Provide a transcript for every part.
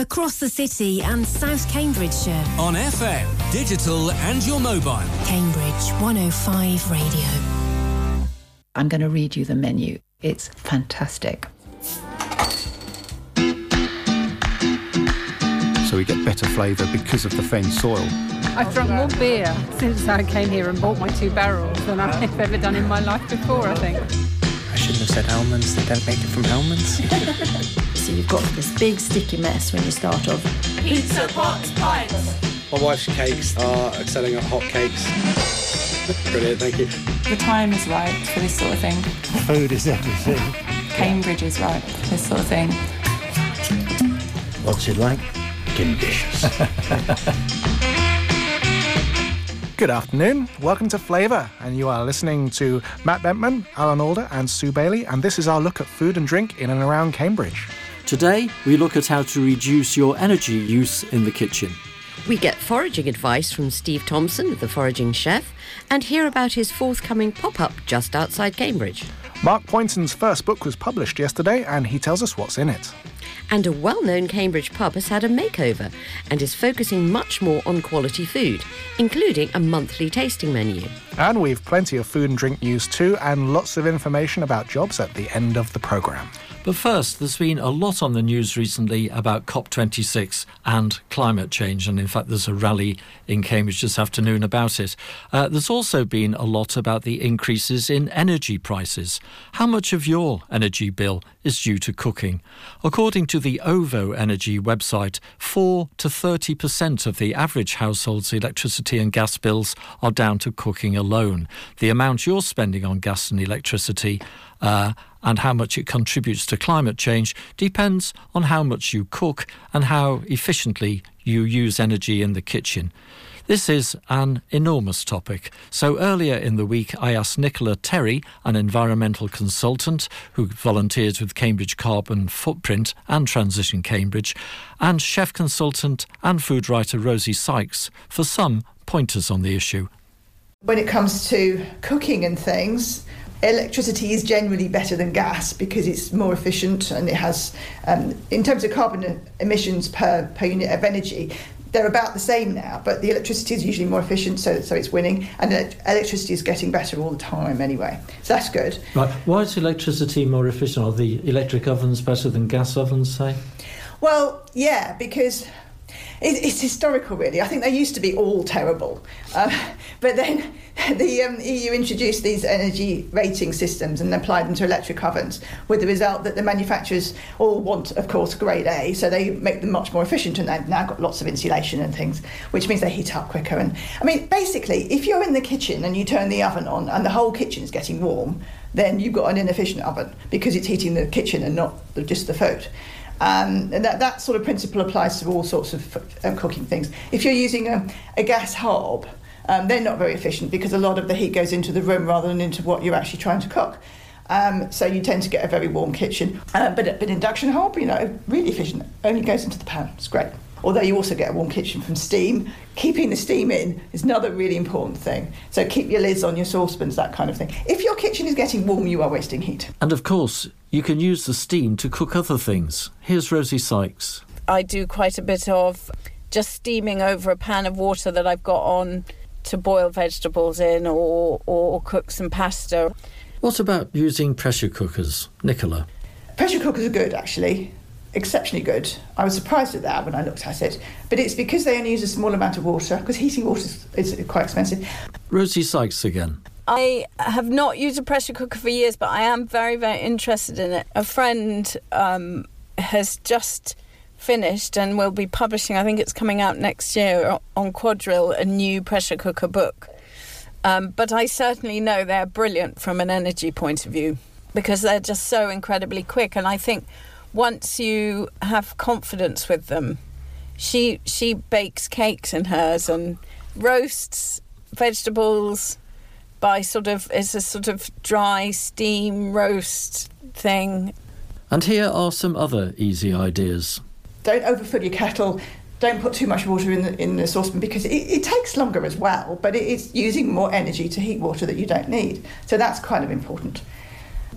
across the city and South Cambridgeshire. On FM, digital and your mobile. Cambridge 105 Radio. I'm going to read you the menu. It's fantastic. So we get better flavour because of the fen soil. I've drunk more beer since I came here and bought my two barrels than I've ever done in my life before, I think. I shouldn't have said almonds. They don't make it from almonds. so you've got this big sticky mess when you start off. Pizza pots pints. My wife's cakes are selling at hot cakes. Brilliant, thank you. The time is right for this sort of thing. Food is everything. Cambridge is right for this sort of thing. What's it like? Conditions. Good afternoon. Welcome to Flavour, and you are listening to Matt Bentman, Alan Alder, and Sue Bailey, and this is our look at food and drink in and around Cambridge. Today, we look at how to reduce your energy use in the kitchen. We get foraging advice from Steve Thompson, the foraging chef, and hear about his forthcoming pop up just outside Cambridge. Mark Poynton's first book was published yesterday, and he tells us what's in it. And a well known Cambridge pub has had a makeover and is focusing much more on quality food, including a monthly tasting menu. And we've plenty of food and drink news too, and lots of information about jobs at the end of the programme. But first, there's been a lot on the news recently about COP26 and climate change, and in fact, there's a rally in Cambridge this afternoon about it. Uh, there's also been a lot about the increases in energy prices. How much of your energy bill is due to cooking? According to the OVO Energy website, 4 to 30% of the average household's electricity and gas bills are down to cooking alone. The amount you're spending on gas and electricity uh, and how much it contributes to climate change depends on how much you cook and how efficiently you use energy in the kitchen. This is an enormous topic. So earlier in the week, I asked Nicola Terry, an environmental consultant who volunteers with Cambridge Carbon Footprint and Transition Cambridge, and chef consultant and food writer Rosie Sykes for some pointers on the issue. When it comes to cooking and things, electricity is generally better than gas because it's more efficient and it has, um, in terms of carbon emissions per, per unit of energy, they're about the same now, but the electricity is usually more efficient, so, so it's winning, and electricity is getting better all the time anyway. So that's good. Right. Why is electricity more efficient? Are the electric ovens better than gas ovens, say? Well, yeah, because it, it's historical, really. I think they used to be all terrible. Um, but then the um, EU introduced these energy rating systems and applied them to electric ovens, with the result that the manufacturers all want, of course, grade A, so they make them much more efficient, and they've now got lots of insulation and things, which means they heat up quicker. And I mean, basically, if you're in the kitchen and you turn the oven on and the whole kitchen is getting warm, then you've got an inefficient oven because it's heating the kitchen and not just the food. Um, and that, that sort of principle applies to all sorts of um, cooking things. If you're using a, a gas hob, um, they're not very efficient because a lot of the heat goes into the room rather than into what you're actually trying to cook. Um, so you tend to get a very warm kitchen. Uh, but, an induction hob, you know, really efficient, only goes into the pan. It's great. Although you also get a warm kitchen from steam. Keeping the steam in is another really important thing. So keep your lids on your saucepans, that kind of thing. If your kitchen is getting warm, you are wasting heat. And of course, you can use the steam to cook other things. Here's Rosie Sykes. I do quite a bit of just steaming over a pan of water that I've got on to boil vegetables in or, or cook some pasta. What about using pressure cookers, Nicola? Pressure cookers are good, actually exceptionally good. I was surprised at that when I looked at it, but it's because they only use a small amount of water because heating water is, is quite expensive. Rosie Sykes again. I have not used a pressure cooker for years, but I am very, very interested in it. A friend um, has just finished and will be publishing, I think it's coming out next year on Quadrille, a new pressure cooker book. Um, but I certainly know they're brilliant from an energy point of view because they're just so incredibly quick. And I think once you have confidence with them, she she bakes cakes in hers and roasts vegetables by sort of it's a sort of dry steam roast thing. And here are some other easy ideas. Don't overfill your kettle. Don't put too much water in the in the saucepan because it, it takes longer as well. But it is using more energy to heat water that you don't need. So that's kind of important.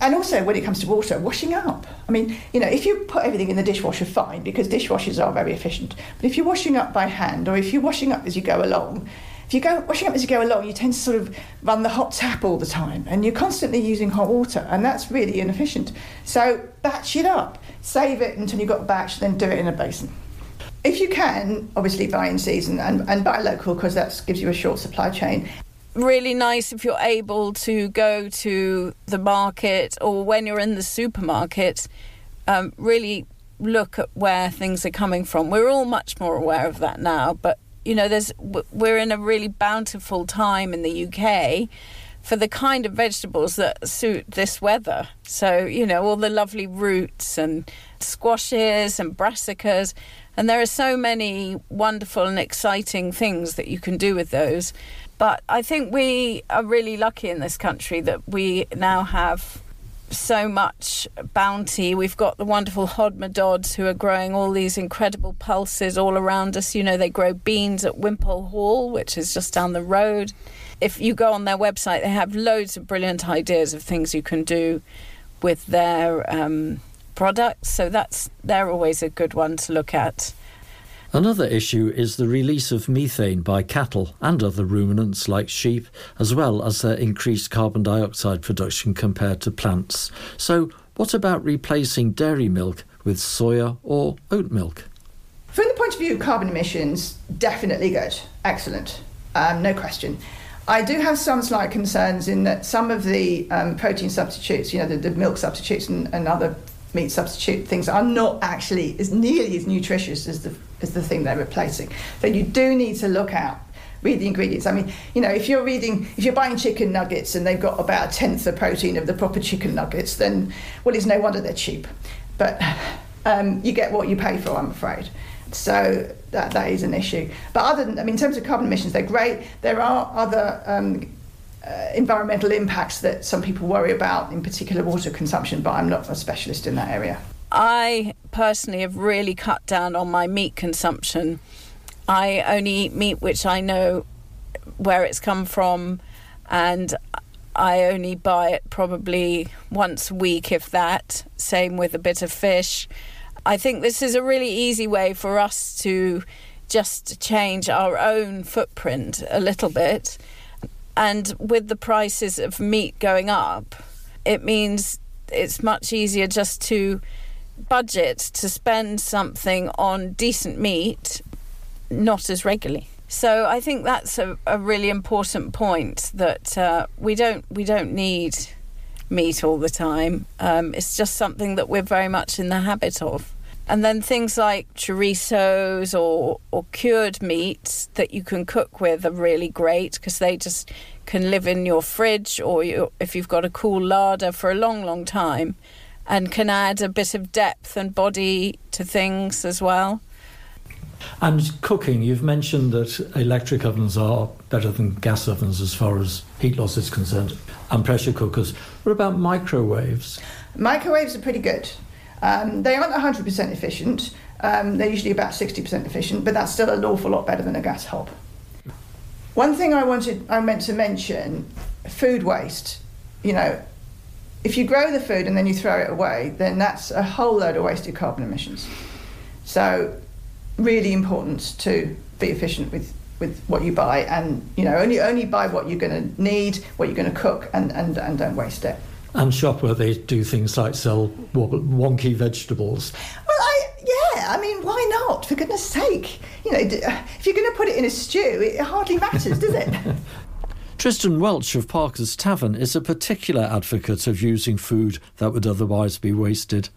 And also, when it comes to water, washing up. I mean, you know, if you put everything in the dishwasher, fine, because dishwashers are very efficient. But if you're washing up by hand, or if you're washing up as you go along, if you go washing up as you go along, you tend to sort of run the hot tap all the time, and you're constantly using hot water, and that's really inefficient. So batch it up, save it until you've got a batch, then do it in a basin. If you can, obviously buy in season and, and buy local because that gives you a short supply chain really nice if you're able to go to the market or when you're in the supermarket, um, really look at where things are coming from. We're all much more aware of that now, but you know, there's we're in a really bountiful time in the UK for the kind of vegetables that suit this weather. So, you know, all the lovely roots and squashes and brassicas. And there are so many wonderful and exciting things that you can do with those. But I think we are really lucky in this country that we now have so much bounty. We've got the wonderful Hodmedod's who are growing all these incredible pulses all around us. You know, they grow beans at Wimpole Hall, which is just down the road. If you go on their website, they have loads of brilliant ideas of things you can do with their um, products. So that's they're always a good one to look at. Another issue is the release of methane by cattle and other ruminants like sheep, as well as their increased carbon dioxide production compared to plants. So, what about replacing dairy milk with soya or oat milk? From the point of view of carbon emissions, definitely good. Excellent. Um, no question. I do have some slight concerns in that some of the um, protein substitutes, you know, the, the milk substitutes and, and other meat substitute things are not actually as nearly as nutritious as the as the thing they're replacing. So you do need to look out, read the ingredients. I mean, you know, if you're reading, if you're buying chicken nuggets and they've got about a tenth the protein of the proper chicken nuggets, then well, it's no wonder they're cheap. But um, you get what you pay for, I'm afraid. So that that is an issue. But other than, I mean, in terms of carbon emissions, they're great. There are other um, uh, environmental impacts that some people worry about, in particular water consumption, but I'm not a specialist in that area. I personally have really cut down on my meat consumption. I only eat meat which I know where it's come from, and I only buy it probably once a week, if that. Same with a bit of fish. I think this is a really easy way for us to just change our own footprint a little bit and with the prices of meat going up, it means it's much easier just to budget to spend something on decent meat, not as regularly. So I think that's a, a really important point that uh, we don't we don't need meat all the time. Um, it's just something that we're very much in the habit of. And then things like chorizos or, or cured meats that you can cook with are really great because they just can live in your fridge or if you've got a cool larder for a long, long time and can add a bit of depth and body to things as well. And cooking, you've mentioned that electric ovens are better than gas ovens as far as heat loss is concerned, and pressure cookers. What about microwaves? Microwaves are pretty good. Um, they aren't 100% efficient. Um, they're usually about 60% efficient, but that's still an awful lot better than a gas hob. One thing I wanted, I meant to mention, food waste. You know, if you grow the food and then you throw it away, then that's a whole load of wasted carbon emissions. So, really important to be efficient with, with what you buy, and you know, only only buy what you're going to need, what you're going to cook, and, and and don't waste it and shop where they do things like sell wonky vegetables. Well, I yeah, I mean, why not? For goodness sake, you know, if you're going to put it in a stew, it hardly matters, does it? Tristan Welch of Parker's Tavern is a particular advocate of using food that would otherwise be wasted.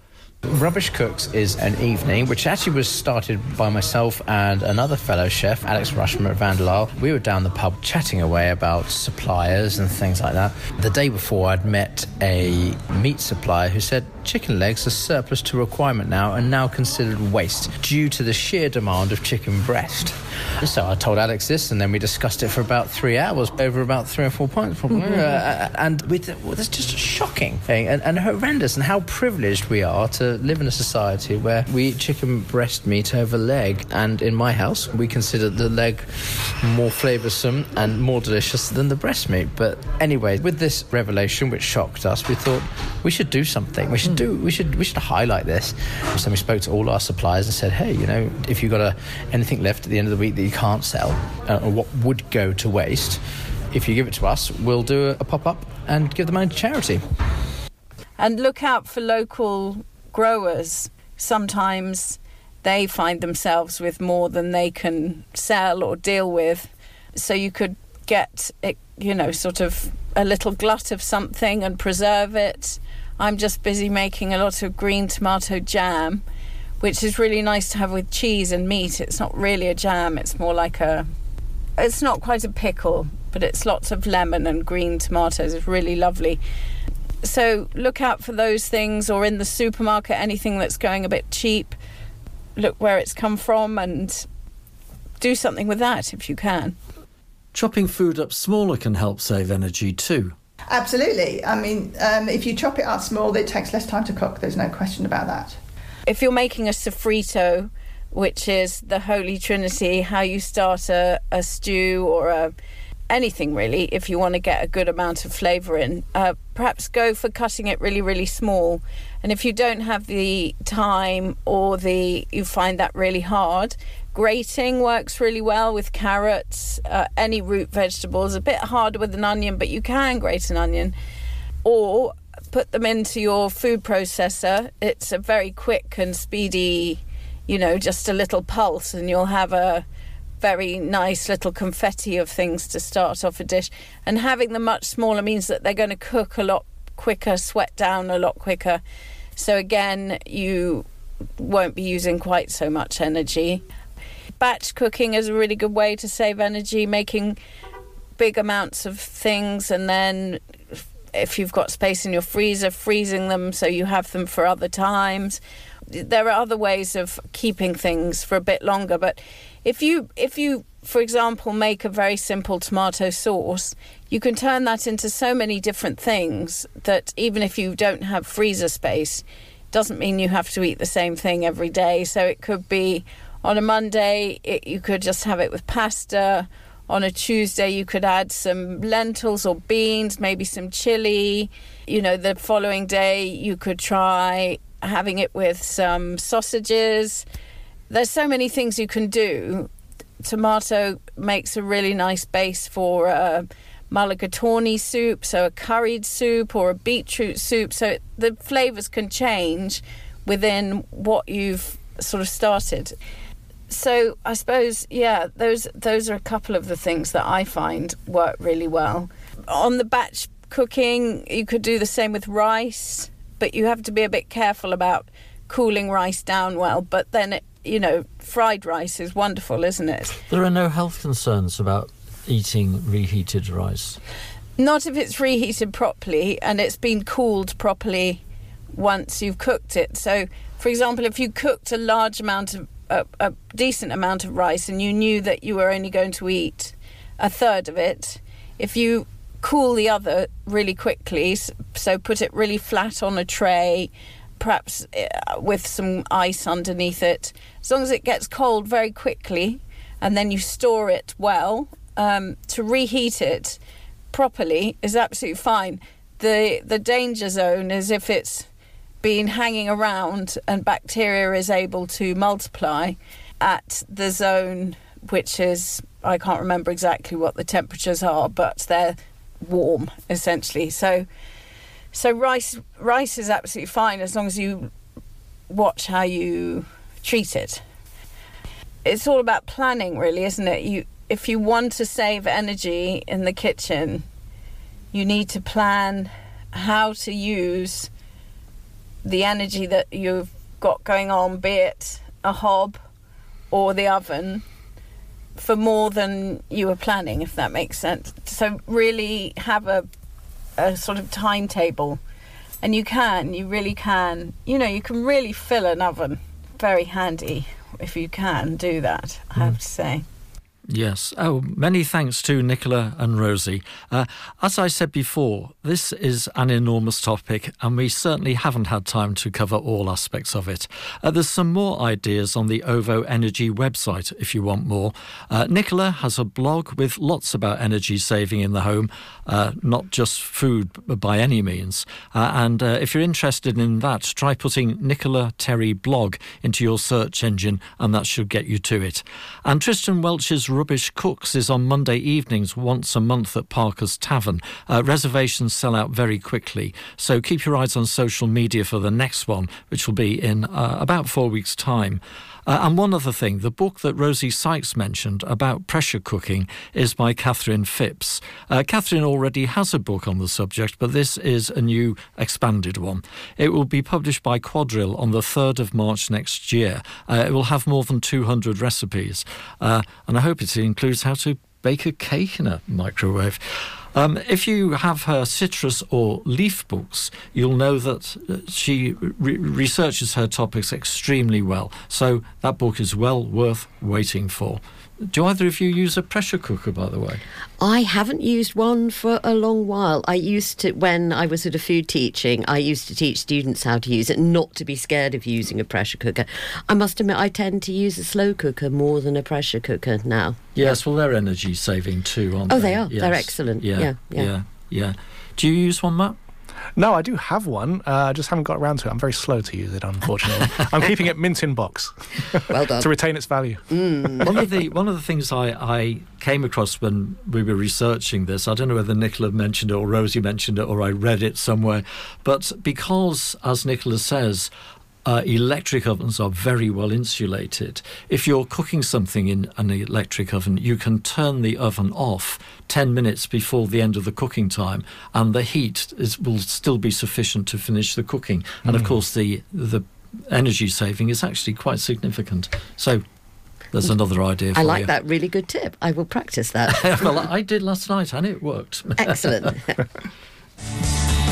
Rubbish Cooks is an evening which actually was started by myself and another fellow chef, Alex Rushmer at Vanderlyle. We were down the pub chatting away about suppliers and things like that. The day before, I'd met a meat supplier who said chicken legs are surplus to requirement now and now considered waste due to the sheer demand of chicken breast. So I told Alex this, and then we discussed it for about three hours over about three or four pints, probably. Mm-hmm. Uh, and we, well, that's just a shocking thing and, and horrendous, and how privileged we are to live in a society where we eat chicken breast meat over leg, and in my house, we consider the leg more flavoursome and more delicious than the breast meat. But anyway, with this revelation, which shocked us, we thought we should do something. We should do. We should. We should highlight this. So we spoke to all our suppliers and said, hey, you know, if you've got a, anything left at the end of the week that you can't sell, uh, or what would go to waste, if you give it to us, we'll do a, a pop up and give the money to charity. And look out for local growers. Sometimes they find themselves with more than they can sell or deal with. So you could get, it, you know, sort of a little glut of something and preserve it. I'm just busy making a lot of green tomato jam, which is really nice to have with cheese and meat. It's not really a jam, it's more like a. It's not quite a pickle, but it's lots of lemon and green tomatoes. It's really lovely. So look out for those things, or in the supermarket, anything that's going a bit cheap. Look where it's come from and do something with that if you can. Chopping food up smaller can help save energy too. Absolutely. I mean, um, if you chop it up small, it takes less time to cook. There's no question about that. If you're making a sofrito, which is the holy trinity, how you start a, a stew or a anything really, if you want to get a good amount of flavour in, uh, perhaps go for cutting it really, really small. And if you don't have the time or the you find that really hard, grating works really well with carrots, uh, any root vegetables. A bit harder with an onion, but you can grate an onion. Or put them into your food processor. It's a very quick and speedy, you know, just a little pulse, and you'll have a very nice little confetti of things to start off a dish. And having them much smaller means that they're going to cook a lot quicker, sweat down a lot quicker. So again, you won't be using quite so much energy. Batch cooking is a really good way to save energy, making big amounts of things and then if you've got space in your freezer, freezing them so you have them for other times. There are other ways of keeping things for a bit longer, but if you if you for example make a very simple tomato sauce you can turn that into so many different things that even if you don't have freezer space doesn't mean you have to eat the same thing every day. So it could be on a monday it, you could just have it with pasta. On a tuesday you could add some lentils or beans maybe some chili. You know the following day you could try having it with some sausages there's so many things you can do. Tomato makes a really nice base for a mulligatawny soup, so a curried soup or a beetroot soup. So the flavours can change within what you've sort of started. So I suppose, yeah, those those are a couple of the things that I find work really well. On the batch cooking, you could do the same with rice, but you have to be a bit careful about cooling rice down well. But then it you know, fried rice is wonderful, isn't it? There are no health concerns about eating reheated rice. Not if it's reheated properly and it's been cooled properly once you've cooked it. So, for example, if you cooked a large amount of a, a decent amount of rice and you knew that you were only going to eat a third of it, if you cool the other really quickly, so put it really flat on a tray perhaps uh, with some ice underneath it. As long as it gets cold very quickly and then you store it well, um, to reheat it properly is absolutely fine. The the danger zone is if it's been hanging around and bacteria is able to multiply at the zone which is I can't remember exactly what the temperatures are, but they're warm essentially. So so rice rice is absolutely fine as long as you watch how you treat it. It's all about planning really, isn't it? You if you want to save energy in the kitchen, you need to plan how to use the energy that you've got going on, be it a hob or the oven, for more than you were planning, if that makes sense. So, really have a a sort of timetable. And you can, you really can, you know, you can really fill an oven. Very handy if you can do that, I have mm. to say. Yes. Oh, many thanks to Nicola and Rosie. Uh, as I said before, this is an enormous topic, and we certainly haven't had time to cover all aspects of it. Uh, there's some more ideas on the OVO Energy website if you want more. Uh, Nicola has a blog with lots about energy saving in the home, uh, not just food by any means. Uh, and uh, if you're interested in that, try putting Nicola Terry blog into your search engine, and that should get you to it. And Tristan Welch's Rubbish Cooks is on Monday evenings once a month at Parker's Tavern. Uh, reservations sell out very quickly, so keep your eyes on social media for the next one, which will be in uh, about four weeks' time. Uh, and one other thing, the book that Rosie Sykes mentioned about pressure cooking is by Catherine Phipps. Uh, Catherine already has a book on the subject, but this is a new expanded one. It will be published by Quadrille on the 3rd of March next year. Uh, it will have more than 200 recipes, uh, and I hope it includes how to bake a cake in a microwave. Um, if you have her citrus or leaf books, you'll know that uh, she re- researches her topics extremely well. So that book is well worth waiting for. Do either of you use a pressure cooker, by the way? I haven't used one for a long while. I used to, when I was sort of food teaching, I used to teach students how to use it, not to be scared of using a pressure cooker. I must admit, I tend to use a slow cooker more than a pressure cooker now. Yes, well, they're energy saving too, aren't oh, they? they are. Yes. They're excellent. Yeah yeah, yeah, yeah, yeah. Do you use one, Matt? No, I do have one. Uh, I just haven't got around to it. I'm very slow to use it, unfortunately. I'm keeping it mint in box. well done. to retain its value. Mm. one of the one of the things I, I came across when we were researching this, I don't know whether Nicola mentioned it or Rosie mentioned it or I read it somewhere, but because, as Nicola says, uh, electric ovens are very well insulated. If you're cooking something in an electric oven, you can turn the oven off 10 minutes before the end of the cooking time, and the heat is, will still be sufficient to finish the cooking. And of course, the, the energy saving is actually quite significant. So there's another idea I like you. that really good tip. I will practice that. well, I did last night and it worked. Excellent.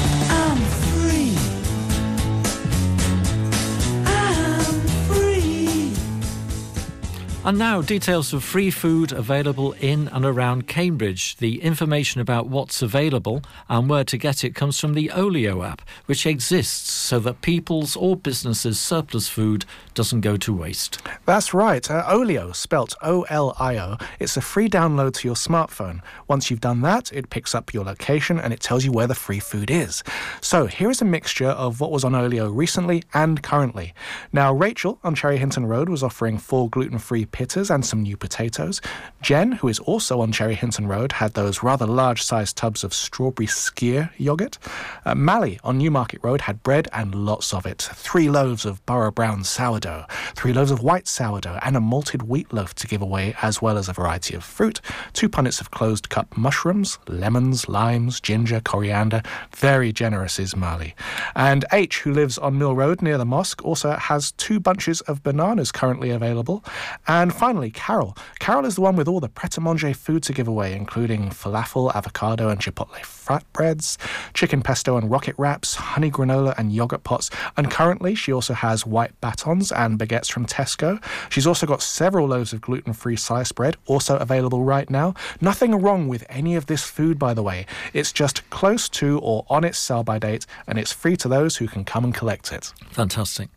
And now, details of free food available in and around Cambridge. The information about what's available and where to get it comes from the Olio app, which exists so that people's or businesses' surplus food doesn't go to waste. That's right. Uh, Olio, spelt O L I O, it's a free download to your smartphone. Once you've done that, it picks up your location and it tells you where the free food is. So here is a mixture of what was on Olio recently and currently. Now, Rachel on Cherry Hinton Road was offering four gluten free pitters and some new potatoes. Jen, who is also on Cherry Hinton Road, had those rather large sized tubs of strawberry skyr yogurt. Uh, Mally on Newmarket Road had bread and lots of it. Three loaves of Borough Brown sourdough, three loaves of white sourdough, and a malted wheat loaf to give away, as well as a variety of fruit, two punnets of closed cup mushrooms, lemons, limes, ginger, coriander. Very generous is Mally. And H, who lives on Mill Road near the mosque, also has two bunches of bananas currently available. And finally, Carol. Carol is the one with all the pret a manger food to give away, including falafel, avocado, and chipotle flatbreads, chicken pesto and rocket wraps, honey granola and yogurt pots. And currently, she also has white batons and baguettes from Tesco. She's also got several loaves of gluten free sliced bread, also available right now. Nothing wrong with any of this food, by the way. It's just close to or on its sell by date, and it's free to those who can come and collect it. Fantastic.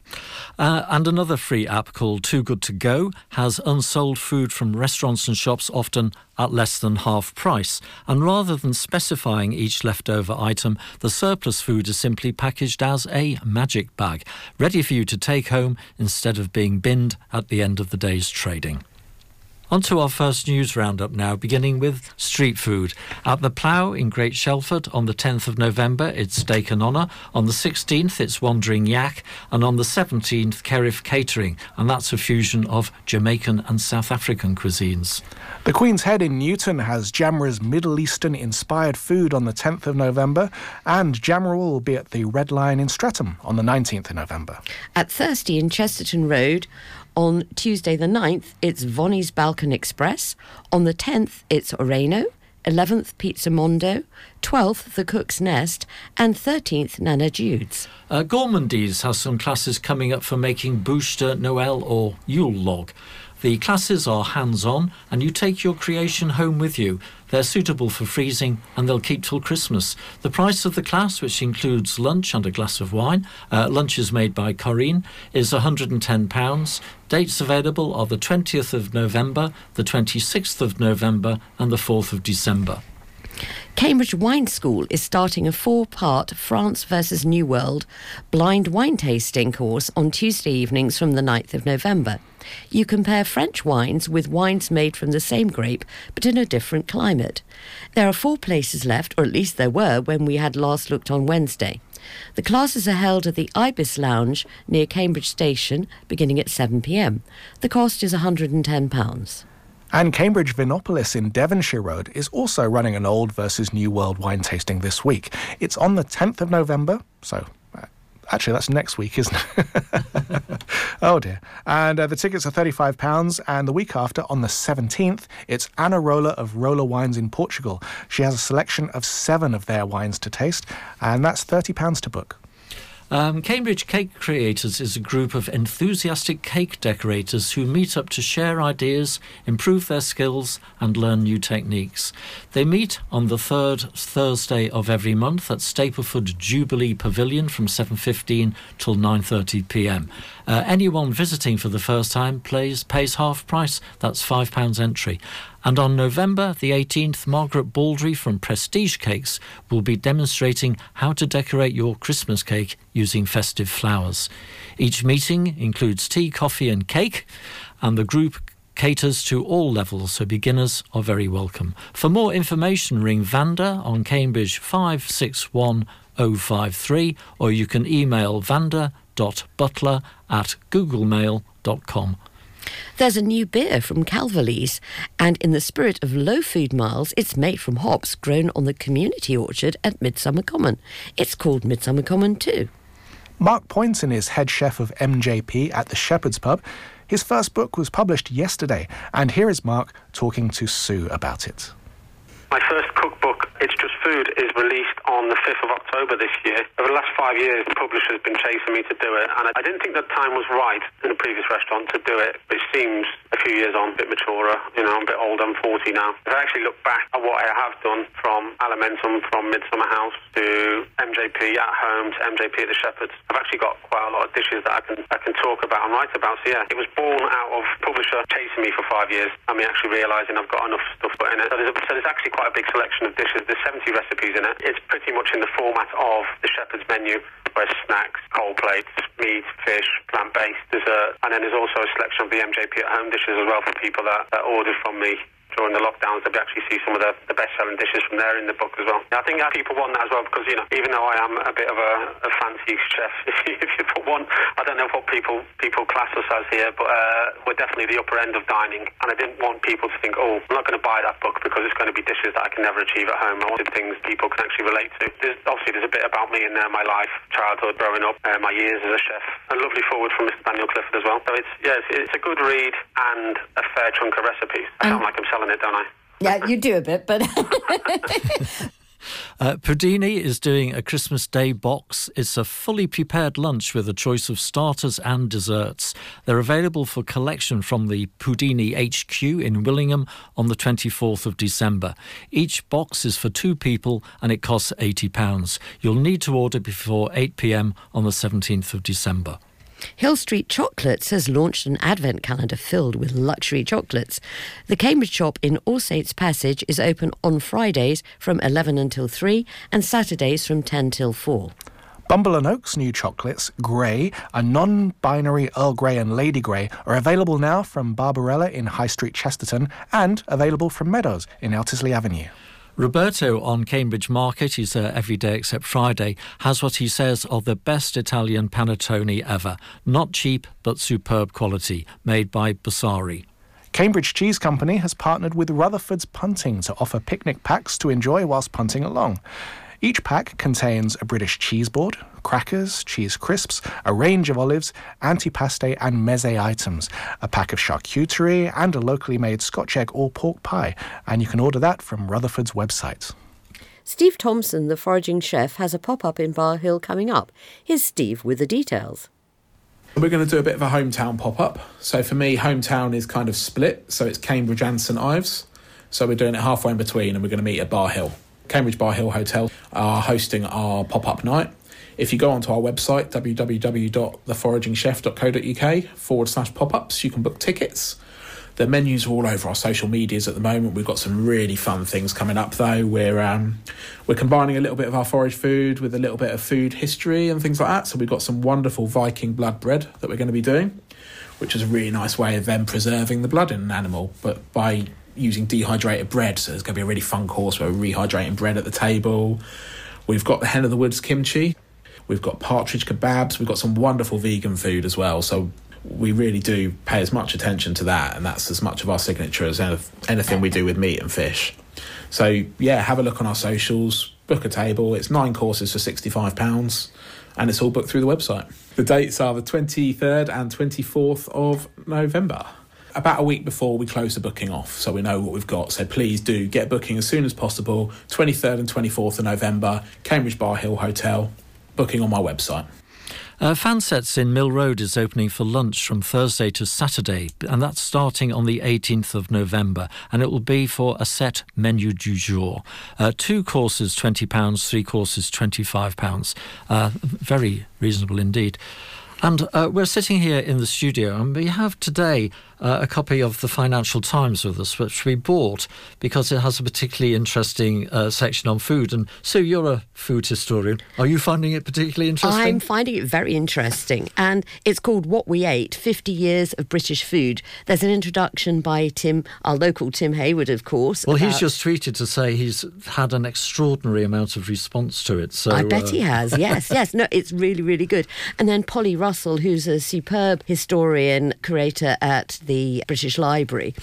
Uh, and another free app called Too Good To Go has unsold food from restaurants and shops, often at less than half price. And rather than specifying each leftover item, the surplus food is simply packaged as a magic bag, ready for you to take home instead of being binned at the end of the day's trading. On to our first news roundup now, beginning with street food. At the Plough in Great Shelford on the 10th of November, it's Steak and Honour. On the 16th, it's Wandering Yak. And on the 17th, Kerif Catering. And that's a fusion of Jamaican and South African cuisines. The Queen's Head in Newton has Jamra's Middle Eastern inspired food on the 10th of November, and Jamra will be at the Red Lion in Stretham on the 19th of November. At Thirsty in Chesterton Road, on Tuesday the 9th, it's Vonnie's Balkan Express. On the 10th, it's Oreno. 11th, Pizza Mondo. 12th, The Cook's Nest. And 13th, Nana Jude's. Uh, has some classes coming up for making bouche de Noël or Yule log. The classes are hands on and you take your creation home with you. They're suitable for freezing and they'll keep till Christmas. The price of the class, which includes lunch and a glass of wine, uh, lunch is made by Corinne, is £110. Dates available are the 20th of November, the 26th of November, and the 4th of December. Cambridge Wine School is starting a four part France versus New World blind wine tasting course on Tuesday evenings from the 9th of November. You compare French wines with wines made from the same grape but in a different climate. There are four places left, or at least there were when we had last looked on Wednesday. The classes are held at the Ibis Lounge near Cambridge Station beginning at 7pm. The cost is £110. And Cambridge Vinopolis in Devonshire Road is also running an old versus new world wine tasting this week. It's on the 10th of November, so actually that's next week, isn't it? oh dear. And uh, the tickets are £35, and the week after, on the 17th, it's Anna Roller of Roller Wines in Portugal. She has a selection of seven of their wines to taste, and that's £30 to book. Um, Cambridge Cake Creators is a group of enthusiastic cake decorators who meet up to share ideas, improve their skills, and learn new techniques. They meet on the third Thursday of every month at Stapleford Jubilee Pavilion from 7:15 till 9:30 p.m. Uh, anyone visiting for the first time plays, pays half price. That's five pounds entry. And on November the 18th, Margaret Baldry from Prestige Cakes will be demonstrating how to decorate your Christmas cake using festive flowers. Each meeting includes tea, coffee, and cake, and the group caters to all levels, so beginners are very welcome. For more information, ring Vanda on Cambridge 561053, or you can email vanda.butler at googlemail.com. There's a new beer from Calverley's, and in the spirit of low food miles, it's made from hops grown on the community orchard at Midsummer Common. It's called Midsummer Common too. Mark Poynton is head chef of MJP at the Shepherd's Pub. His first book was published yesterday, and here is Mark talking to Sue about it. My first cookbook, It's Just Food, is released on the 5th of October this year. Over the last five years, the publisher's been chasing me to do it, and I didn't think the time was right in the previous restaurant to do it. It seems a few years on, a bit maturer. You know, I'm a bit older, I'm 40 now. If I actually look back at what I have done from Alimentum, from Midsummer House to MJP at home to MJP at the Shepherd's, I've actually got quite a lot of dishes that I can I can talk about and write about. So yeah, it was born out of publisher chasing me for five years, and me actually realising I've got enough stuff in it. So there's, so there's actually quite a big selection of dishes. There's 70 recipes in it. It's pretty much in the format of the Shepherd's menu, where snacks, cold plates, meat, fish, plant-based dessert, and then there's also a selection of the MJP at home dishes as well for people that, that ordered from me during the lockdowns, that we actually see some of the, the best-selling dishes from there in the book as well. I think that people want that as well because, you know, even though I am a bit of a, a fancy chef, if you, if you put one, I don't know what people people class us as here, but uh, we're definitely the upper end of dining. And I didn't want people to think, oh, I'm not going to buy that book because it's going to be dishes that I can never achieve at home. I wanted things people can actually relate to. There's, obviously, there's a bit about me in there, my life, childhood, growing up, uh, my years as a chef. A lovely forward from Mr. Daniel Clifford as well. So it's, yeah, it's, it's a good read and a fair chunk of recipes. I sound like I'm selling it, don't I? Yeah, you do a bit, but. Uh, Pudini is doing a Christmas Day box. It's a fully prepared lunch with a choice of starters and desserts. They're available for collection from the Pudini HQ in Willingham on the 24th of December. Each box is for two people and it costs £80. You'll need to order before 8 pm on the 17th of December. Hill Street Chocolates has launched an advent calendar filled with luxury chocolates. The Cambridge shop in All Saints Passage is open on Fridays from 11 until 3 and Saturdays from 10 till 4. Bumble and Oak's new chocolates, Grey, a non binary Earl Grey and Lady Grey, are available now from Barbarella in High Street, Chesterton, and available from Meadows in Eltisley Avenue. Roberto on Cambridge Market, he's there every day except Friday, has what he says are the best Italian panettone ever. Not cheap, but superb quality, made by Bassari. Cambridge Cheese Company has partnered with Rutherford's Punting to offer picnic packs to enjoy whilst punting along. Each pack contains a British cheese board, crackers, cheese crisps, a range of olives, antipasto and meze items, a pack of charcuterie, and a locally made Scotch egg or pork pie. And you can order that from Rutherford's website. Steve Thompson, the foraging chef, has a pop up in Bar Hill coming up. Here's Steve with the details. We're going to do a bit of a hometown pop up. So for me, hometown is kind of split. So it's Cambridge and St Ives. So we're doing it halfway in between and we're going to meet at Bar Hill. Cambridge Bar Hill Hotel are hosting our pop up night. If you go onto our website, www.theforagingchef.co.uk forward slash pop ups, you can book tickets. The menus are all over our social medias at the moment. We've got some really fun things coming up though. We're um, we're combining a little bit of our forage food with a little bit of food history and things like that. So we've got some wonderful Viking blood bread that we're going to be doing, which is a really nice way of them preserving the blood in an animal, but by using dehydrated bread. So there's going to be a really fun course where we're rehydrating bread at the table. We've got the hen of the woods kimchi. We've got partridge kebabs. We've got some wonderful vegan food as well. So we really do pay as much attention to that, and that's as much of our signature as anything we do with meat and fish. So yeah, have a look on our socials, book a table. It's nine courses for sixty five pounds, and it's all booked through the website. The dates are the twenty third and twenty fourth of November. About a week before we close the booking off, so we know what we've got. So please do get booking as soon as possible. Twenty third and twenty fourth of November, Cambridge Bar Hill Hotel. Booking on my website. Uh, Fansets in Mill Road is opening for lunch from Thursday to Saturday, and that's starting on the 18th of November, and it will be for a set menu du jour. Uh, two courses £20, three courses £25. Uh, very reasonable indeed. And uh, we're sitting here in the studio, and we have today uh, a copy of the Financial Times with us, which we bought because it has a particularly interesting uh, section on food. And Sue, you're a food historian. Are you finding it particularly interesting? I'm finding it very interesting. And it's called What We Ate 50 Years of British Food. There's an introduction by Tim, our local Tim Hayward, of course. Well, he's just tweeted to say he's had an extraordinary amount of response to it. So I bet uh, he has, yes, yes. No, it's really, really good. And then Polly Russell, who's a superb historian, curator at the British Library,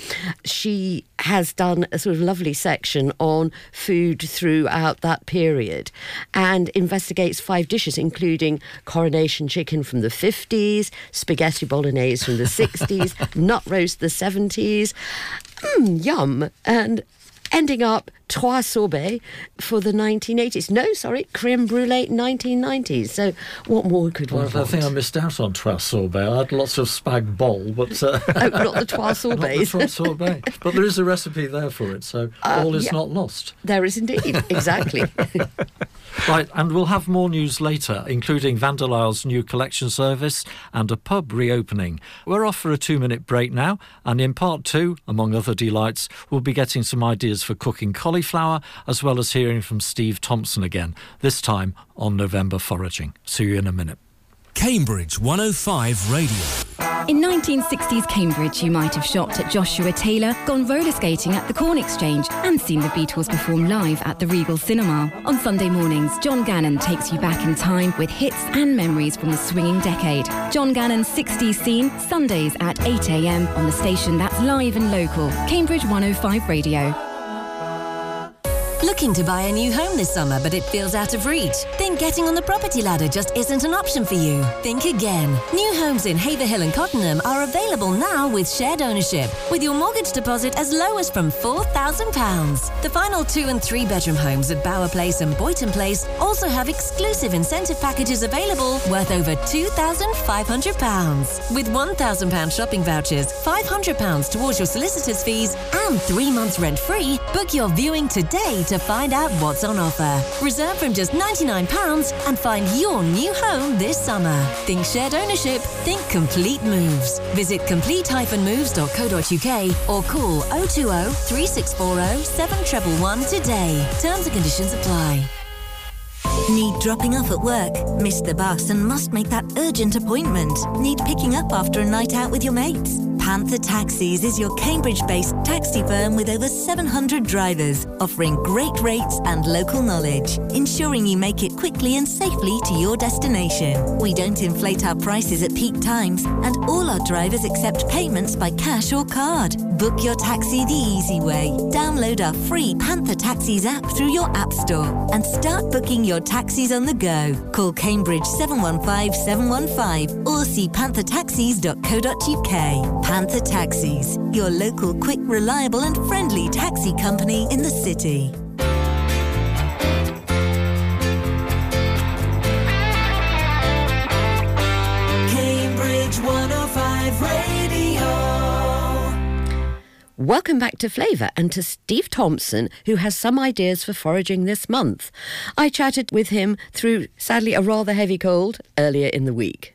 she has done a sort of lovely section on food throughout that period and investigates five dishes, including coronation chicken from the 50s, spaghetti bolognese from the 60s, nut roast the 70s. Mm, yum. And ending up trois sorbet for the 1980s. No, sorry, creme brulee 1990s. So what more could well, we I want? think I missed out on trois sorbet. I had lots of spag bol, but uh, oh, not the trois sorbets. not the trois sorbet. but there is a recipe there for it, so Uh, all is yeah. not lost. There is indeed, exactly. Right, and we'll have more news later, including Vanderlyle's new collection service and a pub reopening. We're off for a two minute break now, and in part two, among other delights, we'll be getting some ideas for cooking cauliflower, as well as hearing from Steve Thompson again, this time on November foraging. See you in a minute. Cambridge 105 Radio. In 1960s Cambridge, you might have shopped at Joshua Taylor, gone roller skating at the Corn Exchange, and seen the Beatles perform live at the Regal Cinema. On Sunday mornings, John Gannon takes you back in time with hits and memories from the swinging decade. John Gannon's 60s scene, Sundays at 8am on the station that's live and local, Cambridge 105 Radio. Looking to buy a new home this summer, but it feels out of reach? Then getting on the property ladder just isn't an option for you? Think again. New homes in Haverhill and Cottenham are available now with shared ownership, with your mortgage deposit as low as from £4,000. The final two and three bedroom homes at Bower Place and Boyton Place also have exclusive incentive packages available worth over £2,500. With £1,000 shopping vouchers, £500 towards your solicitor's fees, and three months rent free, book your viewing today to find out what's on offer. Reserve from just £99 and find your new home this summer. Think shared ownership, think complete moves. Visit complete-moves.co.uk or call 020 3640 7111 today. Terms and conditions apply. Need dropping off at work? Missed the bus and must make that urgent appointment? Need picking up after a night out with your mates? Panther Taxis is your Cambridge based taxi firm with over 700 drivers, offering great rates and local knowledge, ensuring you make it quickly and safely to your destination. We don't inflate our prices at peak times, and all our drivers accept payments by cash or card. Book your taxi the easy way. Download our free Panther Taxis app through your App Store and start booking your taxis on the go. Call Cambridge 715 715 or see panthertaxis.co.uk. Panther Taxis, your local, quick, reliable, and friendly taxi company in the city. Cambridge 105 Radio. Welcome back to Flavour and to Steve Thompson, who has some ideas for foraging this month. I chatted with him through, sadly, a rather heavy cold earlier in the week.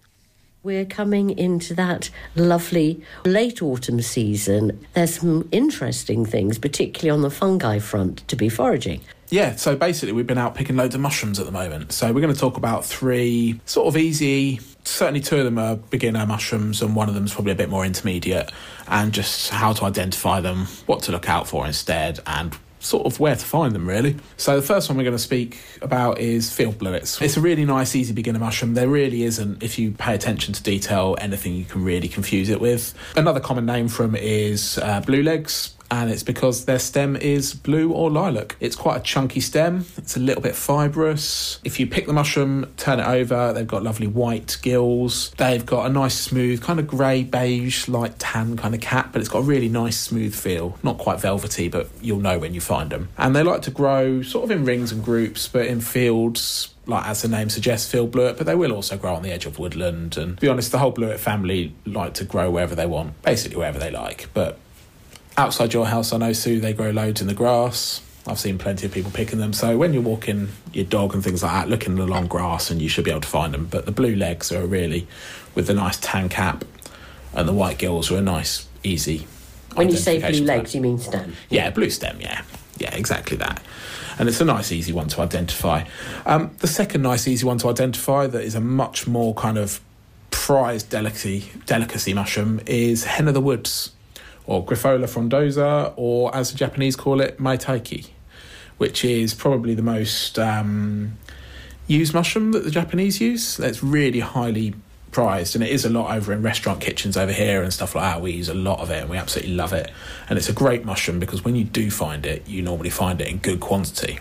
We're coming into that lovely late autumn season. There's some interesting things, particularly on the fungi front, to be foraging. Yeah, so basically, we've been out picking loads of mushrooms at the moment. So, we're going to talk about three sort of easy, certainly two of them are beginner mushrooms, and one of them is probably a bit more intermediate, and just how to identify them, what to look out for instead, and sort of where to find them really. So the first one we're going to speak about is field blewits. It's a really nice easy beginner mushroom. There really isn't if you pay attention to detail anything you can really confuse it with. Another common name for them is uh, blue legs and it's because their stem is blue or lilac. It's quite a chunky stem, it's a little bit fibrous. If you pick the mushroom, turn it over, they've got lovely white gills. They've got a nice smooth, kind of grey, beige, light tan kind of cap, but it's got a really nice smooth feel. Not quite velvety, but you'll know when you find them. And they like to grow sort of in rings and groups, but in fields like as the name suggests, field blewit, but they will also grow on the edge of woodland. And to be honest, the whole blewit family like to grow wherever they want, basically wherever they like. But outside your house, I know Sue, they grow loads in the grass. I've seen plenty of people picking them. So when you're walking your dog and things like that, look in the long grass and you should be able to find them. But the blue legs are really, with the nice tan cap and the white gills, are a nice, easy. When you say blue legs, you mean stem? yeah, blue stem, yeah. Yeah, exactly that. And it's a nice, easy one to identify. Um, the second nice, easy one to identify that is a much more kind of prized delicacy, delicacy mushroom is hen of the woods, or Grifola frondosa, or as the Japanese call it, maitake, which is probably the most um, used mushroom that the Japanese use. It's really highly prized and it is a lot over in restaurant kitchens over here and stuff like that. We use a lot of it and we absolutely love it. And it's a great mushroom because when you do find it you normally find it in good quantity.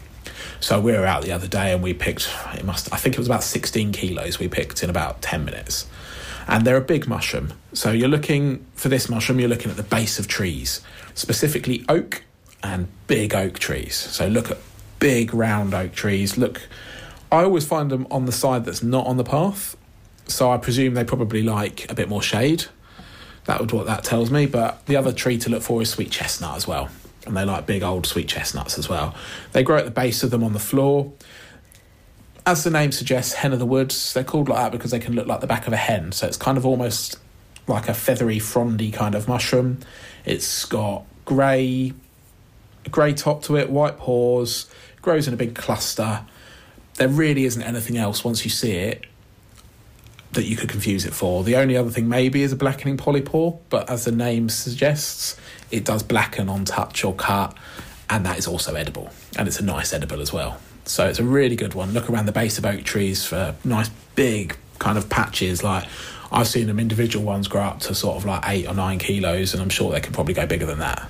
So we were out the other day and we picked it must i think it was about 16 kilos we picked in about 10 minutes and they're a big mushroom so you're looking for this mushroom you're looking at the base of trees specifically oak and big oak trees so look at big round oak trees look i always find them on the side that's not on the path so I presume they probably like a bit more shade. That would what that tells me. But the other tree to look for is sweet chestnut as well, and they like big old sweet chestnuts as well. They grow at the base of them on the floor. As the name suggests, hen of the woods. They're called like that because they can look like the back of a hen. So it's kind of almost like a feathery, frondy kind of mushroom. It's got grey, grey top to it, white pores, grows in a big cluster. There really isn't anything else once you see it that you could confuse it for. The only other thing maybe is a blackening polypore, but as the name suggests, it does blacken on touch or cut, and that is also edible, and it's a nice edible as well. So it's a really good one. Look around the base of oak trees for nice big kind of patches. Like I've seen them individual ones grow up to sort of like eight or nine kilos, and I'm sure they could probably go bigger than that.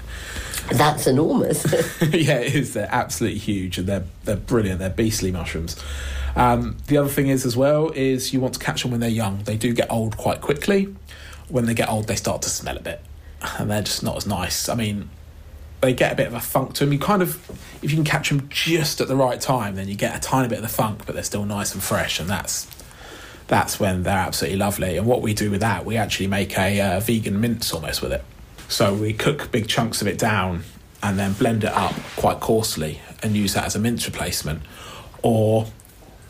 That's enormous. yeah, it is. They're absolutely huge, and they're they're brilliant. They're beastly mushrooms. Um, the other thing is as well is you want to catch them when they're young. They do get old quite quickly. When they get old, they start to smell a bit, and they're just not as nice. I mean, they get a bit of a funk to them. You kind of, if you can catch them just at the right time, then you get a tiny bit of the funk, but they're still nice and fresh, and that's that's when they're absolutely lovely. And what we do with that, we actually make a uh, vegan mince almost with it. So we cook big chunks of it down and then blend it up quite coarsely and use that as a mince replacement. Or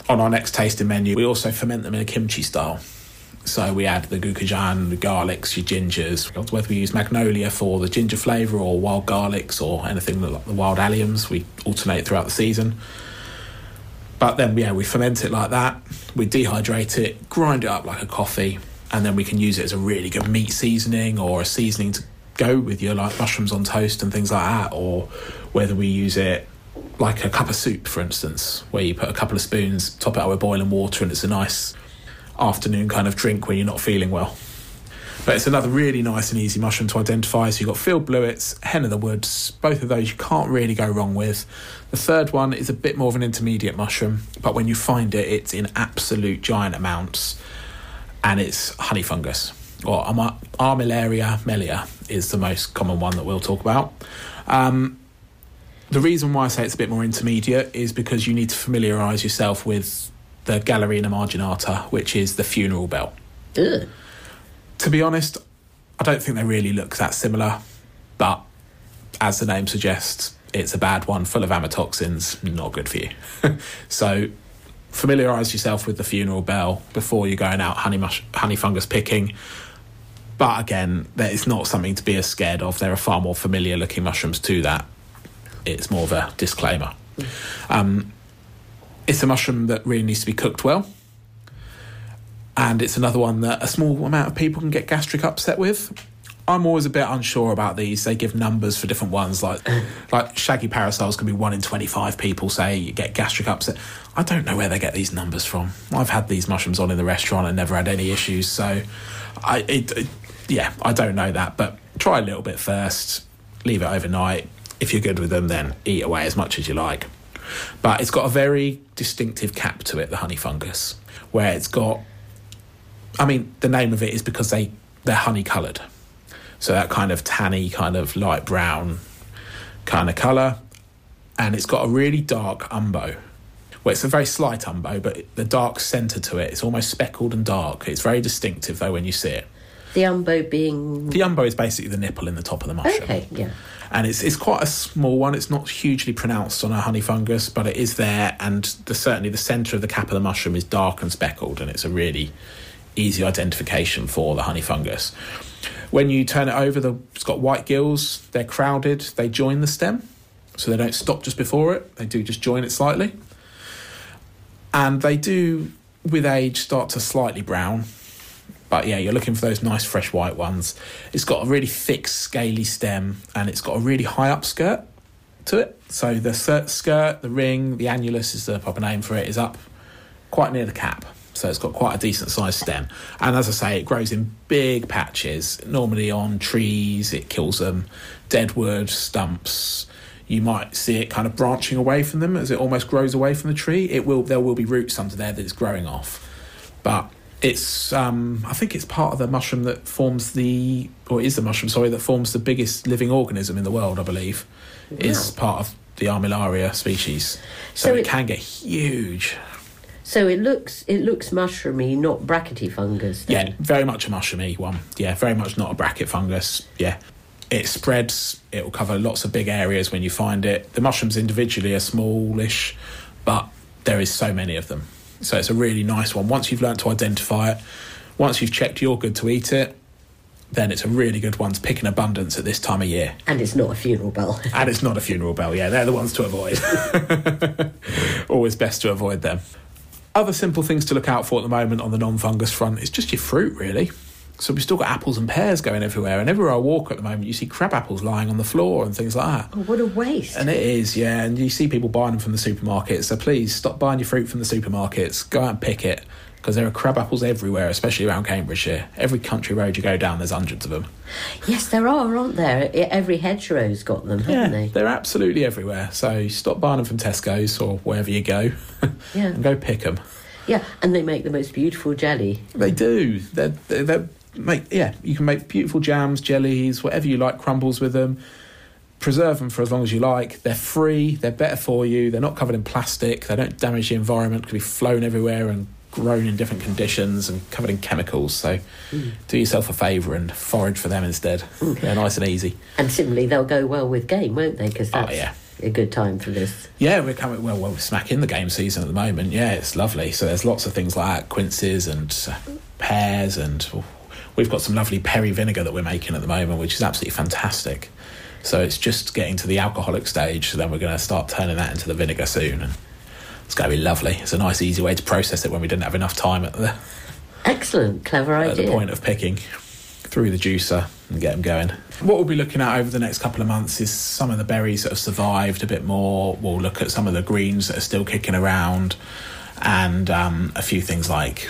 on our next tasting menu, we also ferment them in a kimchi style. So we add the gochujang, the garlics, your gingers, whether we use magnolia for the ginger flavour or wild garlics or anything like the wild alliums, we alternate throughout the season. But then, yeah, we ferment it like that. We dehydrate it, grind it up like a coffee, and then we can use it as a really good meat seasoning or a seasoning to go with your like mushrooms on toast and things like that. Or whether we use it like a cup of soup, for instance, where you put a couple of spoons, top it up with boiling water, and it's a nice afternoon kind of drink when you're not feeling well. But it's another really nice and easy mushroom to identify. So you've got field blewits, hen of the woods, both of those you can't really go wrong with. The third one is a bit more of an intermediate mushroom, but when you find it, it's in absolute giant amounts, and it's honey fungus. Or Ar- Armillaria mellea is the most common one that we'll talk about. Um, the reason why I say it's a bit more intermediate is because you need to familiarise yourself with the Galerina marginata, which is the funeral bell. To be honest, I don't think they really look that similar, but as the name suggests, it's a bad one, full of amatoxins, not good for you. so familiarise yourself with the funeral bell before you're going out honey, mush- honey fungus picking. But again, that is not something to be as scared of. There are far more familiar looking mushrooms to that. It's more of a disclaimer. Um, it's a mushroom that really needs to be cooked well. And it's another one that a small amount of people can get gastric upset with. I'm always a bit unsure about these. They give numbers for different ones, like like shaggy parasols can be one in 25 people say you get gastric upset. I don't know where they get these numbers from. I've had these mushrooms on in the restaurant and never had any issues. So, I it, it- yeah, I don't know that, but try a little bit first. Leave it overnight. If you're good with them, then eat away as much as you like. But it's got a very distinctive cap to it, the honey fungus, where it's got. I mean, the name of it is because they they're honey coloured, so that kind of tanny, kind of light brown kind of colour, and it's got a really dark umbo. Well, it's a very slight umbo, but the dark centre to it, it's almost speckled and dark. It's very distinctive though when you see it. The umbo being. The umbo is basically the nipple in the top of the mushroom. Okay, yeah. and it's it's quite a small one. It's not hugely pronounced on a honey fungus, but it is there, and the certainly the centre of the cap of the mushroom is dark and speckled, and it's a really easy identification for the honey fungus. When you turn it over, the, it's got white gills. They're crowded. They join the stem, so they don't stop just before it. They do just join it slightly, and they do with age start to slightly brown. But yeah, you're looking for those nice fresh white ones. It's got a really thick, scaly stem, and it's got a really high up skirt to it. So the skirt, the ring, the annulus is the proper name for it, is up quite near the cap. So it's got quite a decent sized stem. And as I say, it grows in big patches, normally on trees, it kills them, dead wood, stumps. You might see it kind of branching away from them as it almost grows away from the tree. It will there will be roots under there that it's growing off. But it's um, I think it's part of the mushroom that forms the or is the mushroom, sorry, that forms the biggest living organism in the world, I believe. Is part of the Armillaria species. So, So it, it- can get huge. So it looks it looks mushroomy, not brackety fungus. Then. Yeah, very much a mushroomy one. Yeah, very much not a bracket fungus. Yeah. It spreads, it will cover lots of big areas when you find it. The mushrooms individually are smallish, but there is so many of them. So it's a really nice one. Once you've learnt to identify it, once you've checked you're good to eat it, then it's a really good one to pick in abundance at this time of year. And it's not a funeral bell. And it's not a funeral bell, yeah, they're the ones to avoid. Always best to avoid them. Other simple things to look out for at the moment on the non fungus front is just your fruit, really. So we've still got apples and pears going everywhere, and everywhere I walk at the moment, you see crab apples lying on the floor and things like that. Oh, what a waste! And it is, yeah, and you see people buying them from the supermarkets. So please stop buying your fruit from the supermarkets. Go out and pick it because there are crab apples everywhere, especially around Cambridgeshire. Every country road you go down, there's hundreds of them. Yes, there are, aren't there? Every hedgerow's got them, haven't they? They're absolutely everywhere. So stop buying them from Tesco's or wherever you go Yeah. and go pick them. Yeah, and they make the most beautiful jelly. They do. They're, they're, they're make yeah. You can make beautiful jams, jellies, whatever you like, crumbles with them. Preserve them for as long as you like. They're free. They're better for you. They're not covered in plastic. They don't damage the environment. Can be flown everywhere and grown in different conditions and covered in chemicals. So Mm. do yourself a favour and forage for them instead. They're nice and easy. And similarly, they'll go well with game, won't they? Because that's Oh, yeah. a good time for this. Yeah, we're coming well. Well, we're smack in the game season at the moment. Yeah, it's lovely. So there's lots of things like that, quinces and pears, and oh, we've got some lovely perry vinegar that we're making at the moment, which is absolutely fantastic. So it's just getting to the alcoholic stage. So then we're going to start turning that into the vinegar soon, and it's going to be lovely. It's a nice, easy way to process it when we didn't have enough time at the Excellent, clever at idea. the point of picking through the juicer and get them going. What we'll be looking at over the next couple of months is some of the berries that have survived a bit more. We'll look at some of the greens that are still kicking around, and um, a few things like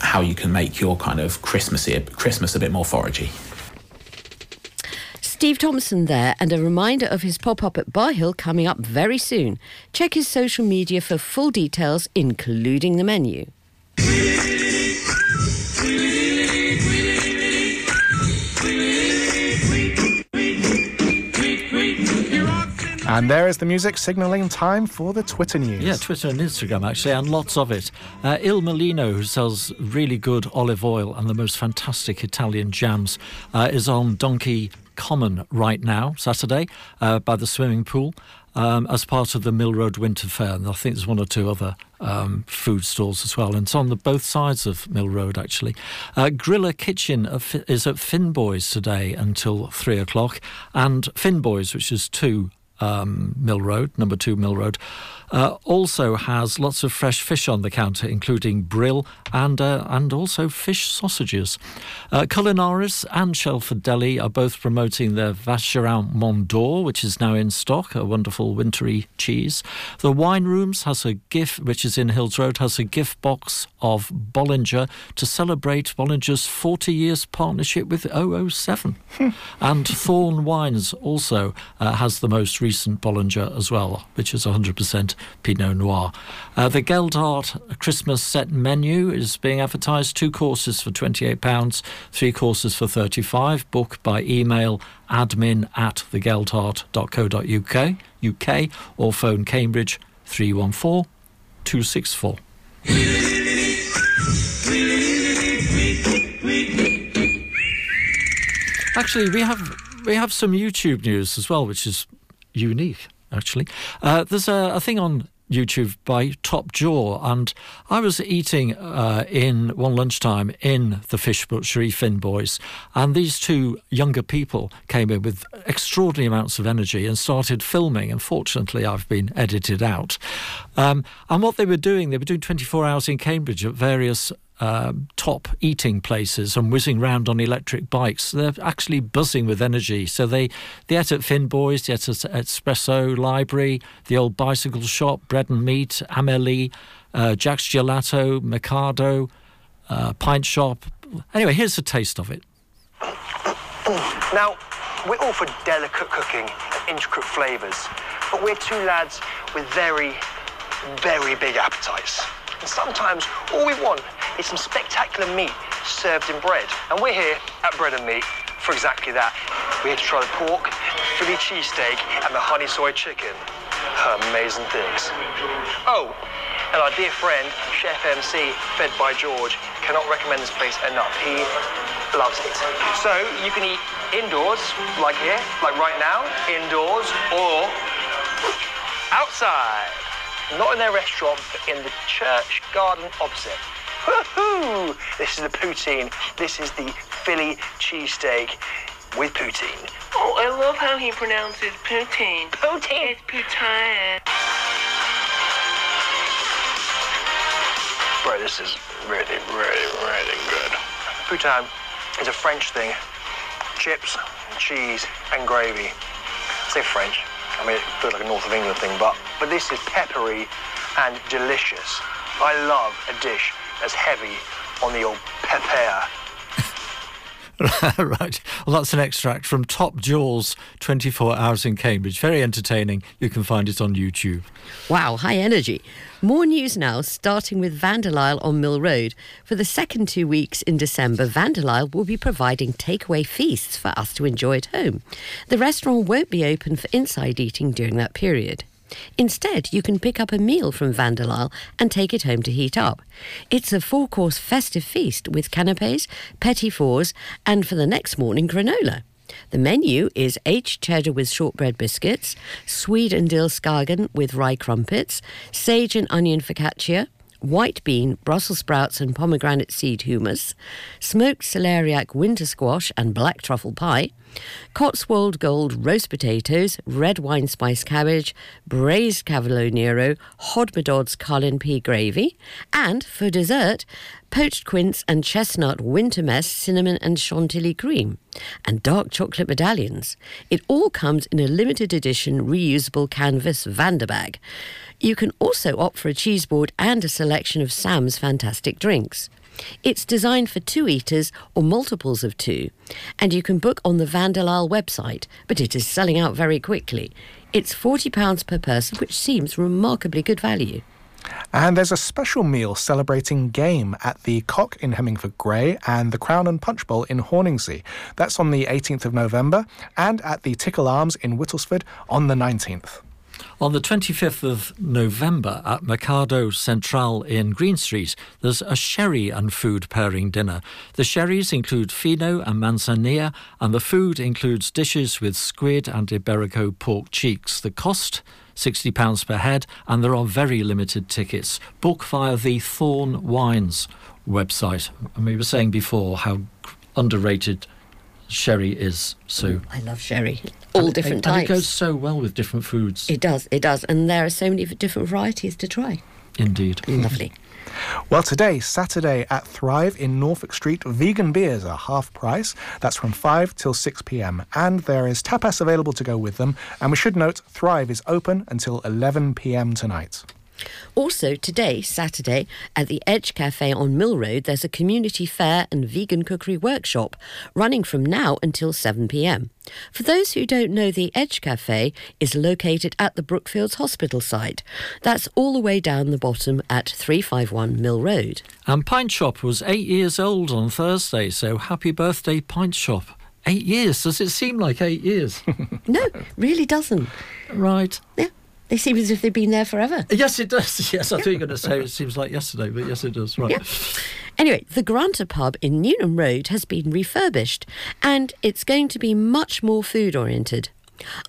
how you can make your kind of Christmassy Christmas a bit more foragey. Steve Thompson there, and a reminder of his pop up at Bar Hill coming up very soon. Check his social media for full details, including the menu. And there is the music signalling time for the Twitter news. Yeah, Twitter and Instagram actually, and lots of it. Uh, Il Molino, who sells really good olive oil and the most fantastic Italian jams, uh, is on Donkey Common right now, Saturday, uh, by the swimming pool. Um, as part of the Mill Road Winter Fair, and I think there's one or two other um, food stalls as well. And it's on the both sides of Mill Road actually. Uh, Griller Kitchen is at Finboys today until three o'clock, and Finboys, which is two um, Mill Road, number two Mill Road, uh, also has lots of fresh fish on the counter, including brill and uh, and also fish sausages. Uh, Culinaris and Shelford Deli are both promoting their Vacherin Mont d'Or, which is now in stock, a wonderful wintry cheese. The Wine Rooms has a gift, which is in Hills Road, has a gift box of Bollinger to celebrate Bollinger's 40 years partnership with 007. and Thorn Wines also uh, has the most recent Bollinger as well, which is 100% Pinot Noir. Uh, the Geldart Christmas set menu is being advertised. Two courses for £28, three courses for 35 Book by email admin at thegeldart.co.uk UK, or phone Cambridge 314 264. Actually, we have we have some YouTube news as well, which is unique actually. Uh, there's a, a, thing on YouTube by Top Jaw, and I was eating uh, in one lunchtime in the fish butchery Finboys, and these two younger people came in with extraordinary amounts of energy and started filming. Unfortunately, I've been edited out. Um, and what they were doing, they were doing 24 hours in Cambridge at various um, top eating places and whizzing round on electric bikes. They're actually buzzing with energy. So they, they ate at Finboys, they ate at Espresso Library, the old bicycle shop, Bread and Meat, Amelie, uh, Jack's Gelato, Mikado, uh, Pint Shop. Anyway, here's a taste of it. Now, we're all for delicate cooking and intricate flavours, but we're two lads with very, very big appetites. And sometimes all we want is some spectacular meat served in bread. And we're here at Bread and Meat for exactly that. We're here to try the pork, Philly cheesesteak, and the honey soy chicken. Amazing things. Oh, and our dear friend, Chef MC, fed by George, cannot recommend this place enough. He loves it. So you can eat indoors, like here, like right now, indoors, or outside. Not in their restaurant, but in the church garden opposite. Woohoo! This is the poutine. This is the Philly cheesesteak with poutine. Oh, I love how he pronounces poutine. Poutine? It's poutine. Bro, this is really, really, really good. Poutine is a French thing. Chips, cheese, and gravy. I say French. I mean, it feels like a North of England thing, but, but this is peppery and delicious. I love a dish that's heavy on the old pepper. right. Well, that's an extract from Top Jaws 24 Hours in Cambridge. Very entertaining. You can find it on YouTube. Wow, high energy. More news now, starting with Vanderlyle on Mill Road. For the second two weeks in December, Vanderlyle will be providing takeaway feasts for us to enjoy at home. The restaurant won't be open for inside eating during that period. Instead, you can pick up a meal from Vanderlyle and take it home to heat up. It's a four course festive feast with canapes, petit fours, and for the next morning, granola. The menu is H cheddar with shortbread biscuits, Swede and dill skagen with rye crumpets, sage and onion focaccia, white bean, Brussels sprouts, and pomegranate seed hummus, smoked celeriac winter squash and black truffle pie, Cotswold Gold roast potatoes, red wine spice cabbage, braised cavolo nero, Hodmedod's Carlin pea gravy, and for dessert, poached quince and chestnut winter mess cinnamon and chantilly cream, and dark chocolate medallions. It all comes in a limited edition reusable canvas Vanderbag. You can also opt for a cheese board and a selection of Sam's fantastic drinks. It's designed for two eaters or multiples of two, and you can book on the Vanderlyle website, but it is selling out very quickly. It's £40 per person, which seems remarkably good value. And there's a special meal celebrating game at the Cock in Hemingford Grey and the Crown and Punch Bowl in Horningsea. That's on the 18th of November, and at the Tickle Arms in Whittlesford on the 19th. On the 25th of November at Mercado Central in Green Street, there's a sherry and food pairing dinner. The sherries include fino and manzanilla, and the food includes dishes with squid and Iberico pork cheeks. The cost £60 per head, and there are very limited tickets. Book via the Thorn Wines website. And we were saying before how underrated sherry is. So I love sherry. All And- different and, types. And it goes so well with different foods. It does, it does. And there are so many different varieties to try. Indeed. Mm. Lovely. Well, today, Saturday at Thrive in Norfolk Street, vegan beers are half price. That's from 5 till 6 pm. And there is tapas available to go with them. And we should note Thrive is open until 11 pm tonight. Also, today, Saturday, at the Edge Cafe on Mill Road, there's a community fair and vegan cookery workshop running from now until 7 pm. For those who don't know, the Edge Cafe is located at the Brookfields Hospital site. That's all the way down the bottom at 351 Mill Road. And Pint Shop was eight years old on Thursday, so happy birthday, Pint Shop. Eight years? Does it seem like eight years? no, really doesn't. Right. Yeah. They seem as if they've been there forever. Yes, it does. Yes, I thought you were going to say it seems like yesterday, but yes, it does. Right. Yeah. Anyway, the Granta pub in Newnham Road has been refurbished and it's going to be much more food oriented.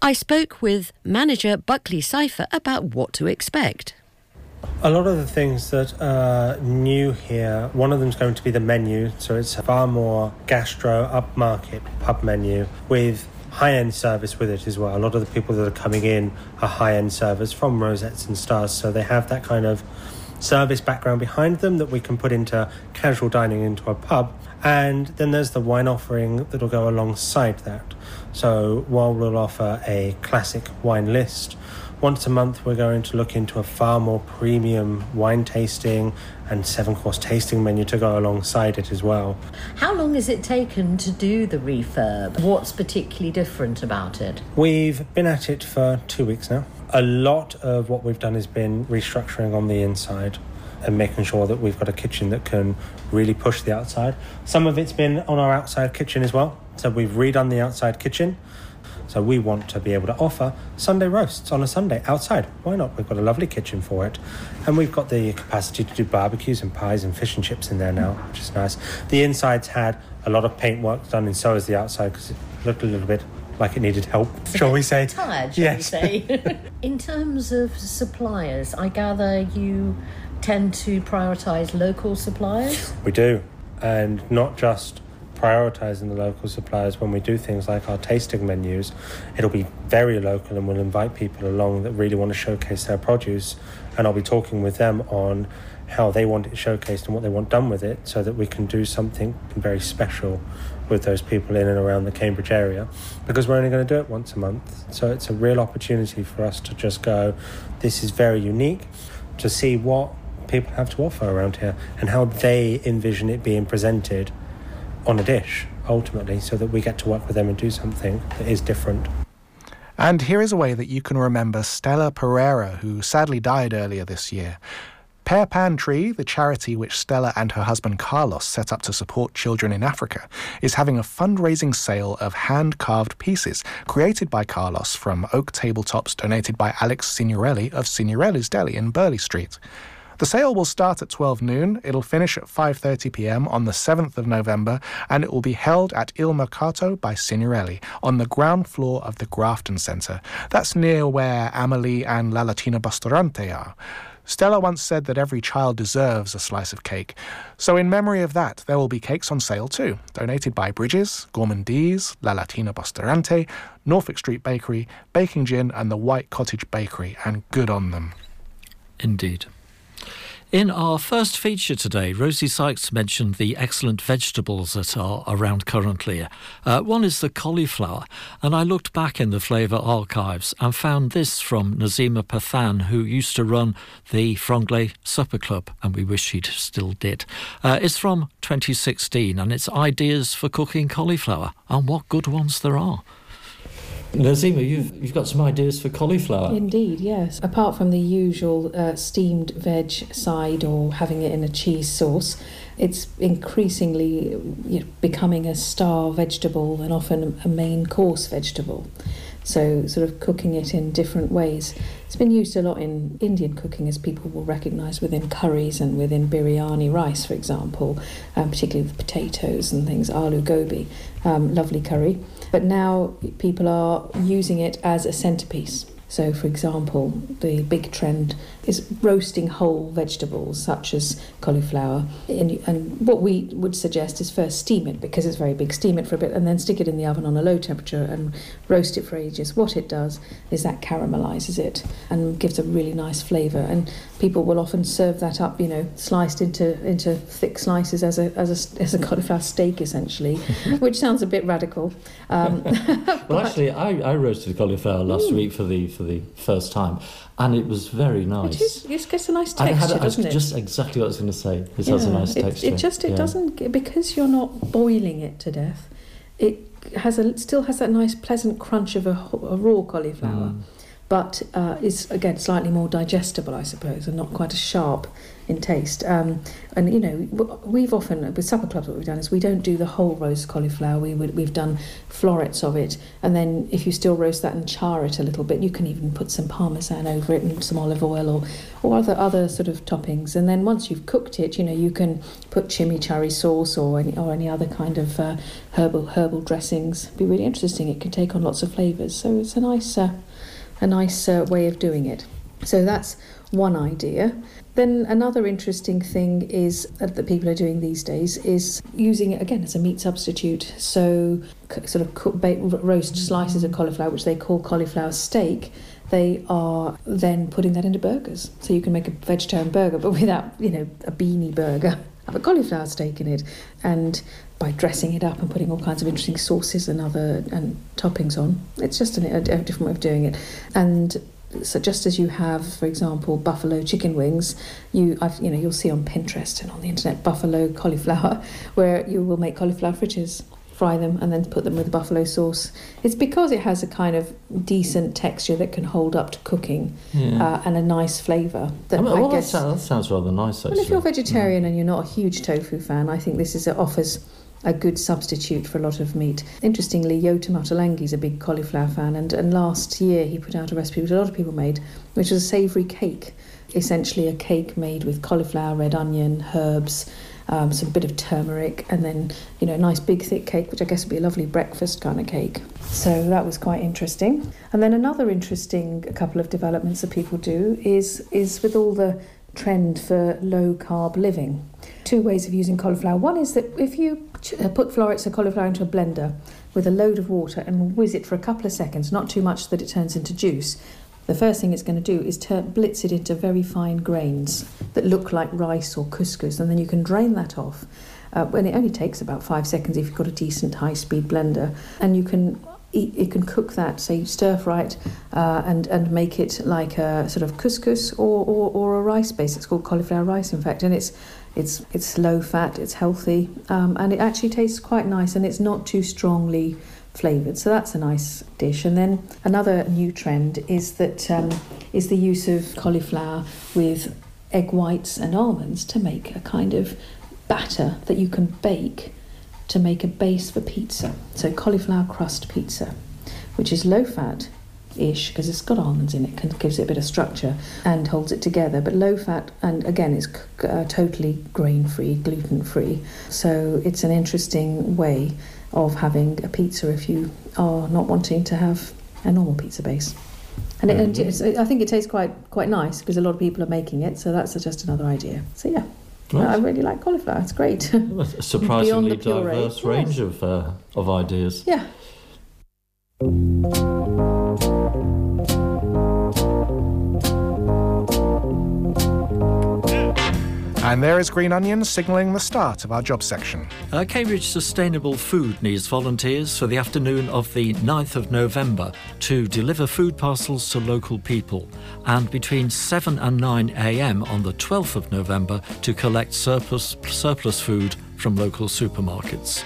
I spoke with manager Buckley Cipher about what to expect. A lot of the things that are new here, one of them is going to be the menu. So it's a far more gastro, upmarket pub menu with high end service with it as well. A lot of the people that are coming in are high end servers from Rosettes and Stars, so they have that kind of service background behind them that we can put into casual dining into a pub. And then there's the wine offering that'll go alongside that. So while we'll offer a classic wine list, once a month we're going to look into a far more premium wine tasting and seven course tasting menu to go alongside it as well. How long has it taken to do the refurb? What's particularly different about it? We've been at it for two weeks now. A lot of what we've done has been restructuring on the inside and making sure that we've got a kitchen that can really push the outside. Some of it's been on our outside kitchen as well. So we've redone the outside kitchen. So we want to be able to offer Sunday roasts on a Sunday outside. Why not? We've got a lovely kitchen for it. And we've got the capacity to do barbecues and pies and fish and chips in there now, which is nice. The inside's had a lot of paintwork done and so has the outside because it looked a little bit like it needed help, shall we say? Tired, shall Yes. we say? In terms of suppliers, I gather you tend to prioritise local suppliers. We do. And not just prioritising the local suppliers when we do things like our tasting menus. It'll be very local and we'll invite people along that really want to showcase their produce. And I'll be talking with them on how they want it showcased and what they want done with it so that we can do something very special with those people in and around the Cambridge area because we're only going to do it once a month. So it's a real opportunity for us to just go, this is very unique, to see what people have to offer around here and how they envision it being presented on a dish ultimately so that we get to work with them and do something that is different. And here is a way that you can remember Stella Pereira, who sadly died earlier this year. Pear Pan Tree, the charity which Stella and her husband Carlos set up to support children in Africa, is having a fundraising sale of hand carved pieces created by Carlos from oak tabletops donated by Alex Signorelli of Signorelli's Deli in Burleigh Street. The sale will start at 12 noon, it'll finish at 5:30 p.m. on the 7th of November, and it will be held at Il Mercato by Signorelli on the ground floor of the Grafton Centre. That's near where Amelie and La Latina Bustaurante are. Stella once said that every child deserves a slice of cake. So, in memory of that, there will be cakes on sale too, donated by Bridges, Gourmandise, La Latina Bustaurante, Norfolk Street Bakery, Baking Gin, and the White Cottage Bakery, and good on them. Indeed. In our first feature today, Rosie Sykes mentioned the excellent vegetables that are around currently. Uh, one is the cauliflower, and I looked back in the flavour archives and found this from Nazima Pathan, who used to run the Franglais Supper Club, and we wish she still did. Uh, it's from 2016, and it's ideas for cooking cauliflower and what good ones there are. Nazima, you've, you've got some ideas for cauliflower. Indeed, yes. Apart from the usual uh, steamed veg side or having it in a cheese sauce, it's increasingly you know, becoming a star vegetable and often a main course vegetable. So, sort of cooking it in different ways. It's been used a lot in Indian cooking, as people will recognise within curries and within biryani rice, for example, um, particularly with potatoes and things, aloo gobi, um, lovely curry. But now people are using it as a centrepiece. So, for example, the big trend is roasting whole vegetables such as cauliflower. And, and what we would suggest is first steam it because it's very big, steam it for a bit and then stick it in the oven on a low temperature and roast it for ages. What it does is that caramelizes it and gives a really nice flavour. And people will often serve that up, you know, sliced into into thick slices as a as a, as a cauliflower steak essentially, which sounds a bit radical. Um, Well, actually, I, I roasted the cauliflower last week for the for the first time, and it was very nice. it is, it gets a nice texture, had, doesn't I, it? Just exactly what I was going to say. It has a nice it, texture. It just it yeah. doesn't because you're not boiling it to death. It has a still has that nice pleasant crunch of a, a raw cauliflower, Mm. But uh, is again slightly more digestible, I suppose, and not quite as sharp in taste. Um, and you know, we've often with supper clubs what we've done is we don't do the whole roast cauliflower. We, we have done florets of it, and then if you still roast that and char it a little bit, you can even put some parmesan over it and some olive oil or or other other sort of toppings. And then once you've cooked it, you know, you can put chimichurri sauce or any or any other kind of uh, herbal herbal dressings. Be really interesting. It can take on lots of flavors. So it's a nice uh, a nice uh, way of doing it. So that's one idea. Then another interesting thing is uh, that people are doing these days is using it again as a meat substitute. So c- sort of cook, bake, roast slices of cauliflower, which they call cauliflower steak. They are then putting that into burgers. So you can make a vegetarian burger, but without you know a beanie burger. Have a cauliflower steak in it, and by dressing it up and putting all kinds of interesting sauces and other and toppings on, it's just a different way of doing it. And so just as you have, for example, buffalo chicken wings, you I've, you know you'll see on Pinterest and on the internet buffalo cauliflower, where you will make cauliflower fritters, fry them, and then put them with buffalo sauce. It's because it has a kind of decent texture that can hold up to cooking, Yeah. uh, and a nice flavour. That I mean, I well, that, sounds, that sounds rather nice, actually. Well, if you're vegetarian and you're not a huge tofu fan, I think this is offers a good substitute for a lot of meat. Interestingly, Yotam Ottolenghi is a big cauliflower fan, and, and last year he put out a recipe which a lot of people made, which was a savoury cake. Essentially, a cake made with cauliflower, red onion, herbs, um, some bit of turmeric, and then you know a nice big thick cake, which I guess would be a lovely breakfast kind of cake. So that was quite interesting. And then another interesting couple of developments that people do is is with all the trend for low carb living. Two ways of using cauliflower. One is that if you uh, put florets of cauliflower into a blender with a load of water and whiz it for a couple of seconds, not too much that it turns into juice, the first thing it's going to do is turn, blitz it into very fine grains that look like rice or couscous, and then you can drain that off. Uh, and it only takes about five seconds if you've got a decent high-speed blender, and you can eat, can cook that, say stir fry it, uh, and and make it like a sort of couscous or, or, or a rice base. It's called cauliflower rice, in fact, and it's it's it's low fat, it's healthy, um, and it actually tastes quite nice, and it's not too strongly flavoured. So that's a nice dish. And then another new trend is that um, is the use of cauliflower with egg whites and almonds to make a kind of batter that you can bake to make a base for pizza. So cauliflower crust pizza, which is low fat ish because it's got almonds in it, and gives it a bit of structure and holds it together. But low fat, and again, it's uh, totally grain free, gluten free. So it's an interesting way of having a pizza if you are not wanting to have a normal pizza base. And, it, and I think it tastes quite quite nice because a lot of people are making it. So that's just another idea. So yeah. Right. I really like cauliflower. It's great. A Beyond surprisingly diverse Yes. range of, uh, of ideas. Yeah. And there is Green Onion signalling the start of our job section. Uh, Cambridge Sustainable Food needs volunteers for the afternoon of the 9th of November to deliver food parcels to local people, and between 7 and 9 a.m. on the 12th of November to collect surplus, surplus food from local supermarkets.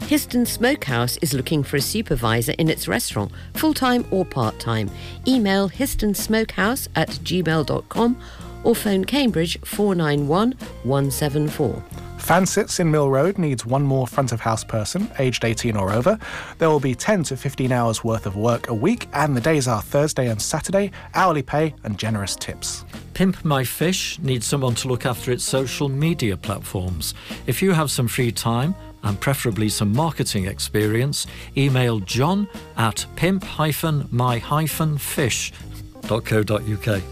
Histon Smokehouse is looking for a supervisor in its restaurant, full time or part time. Email histonsmokehouse at gmail.com or phone Cambridge 491 174. Fansits in Mill Road needs one more front of house person, aged 18 or over. There will be 10 to 15 hours worth of work a week, and the days are Thursday and Saturday, hourly pay and generous tips. Pimp My Fish needs someone to look after its social media platforms. If you have some free time, and preferably some marketing experience, email john at pimp-my-fish.co.uk.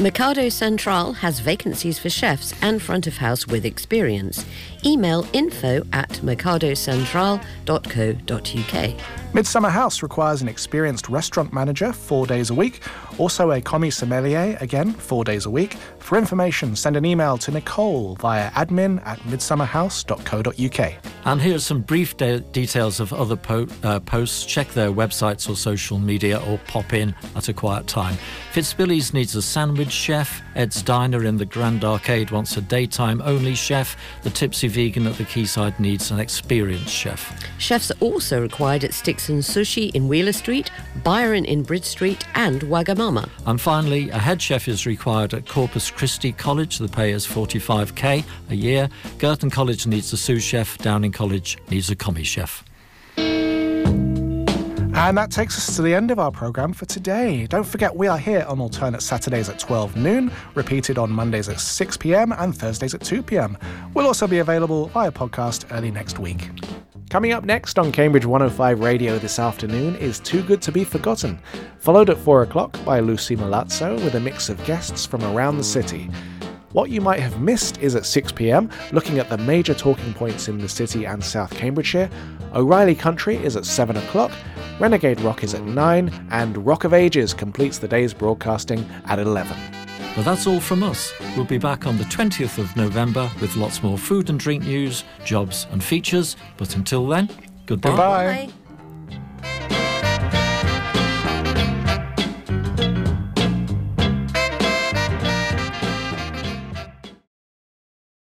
Mercado Central has vacancies for chefs and front of house with experience. Email info at mercadocentral.co.uk. Midsummer House requires an experienced restaurant manager four days a week, also a commis sommelier, again, four days a week. For information, send an email to Nicole via admin at midsummerhouse.co.uk. And here's some brief de- details of other po- uh, posts. Check their websites or social media or pop in at a quiet time. Fitzbillies needs a sandwich chef. Ed's Diner in the Grand Arcade wants a daytime only chef. The Tipsy Vegan at the Quayside needs an experienced chef. Chefs are also required at Sticks and Sushi in Wheeler Street, Byron in Bridge Street, and Wagamama. And finally, a head chef is required at Corpus Christi College. The pay is 45k a year. Girton College needs a sous chef. Downing College needs a commis chef. And that takes us to the end of our programme for today. Don't forget, we are here on alternate Saturdays at 12 noon, repeated on Mondays at 6 pm and Thursdays at 2 pm. We'll also be available via podcast early next week. Coming up next on Cambridge 105 Radio this afternoon is Too Good to Be Forgotten, followed at 4 o'clock by Lucy Malazzo with a mix of guests from around the city. What you might have missed is at 6 pm, looking at the major talking points in the city and South Cambridgeshire. O'Reilly Country is at 7 o'clock, Renegade Rock is at 9, and Rock of Ages completes the day's broadcasting at 11. Well, that's all from us. We'll be back on the 20th of November with lots more food and drink news, jobs, and features. But until then, goodbye. Goodbye. Bye.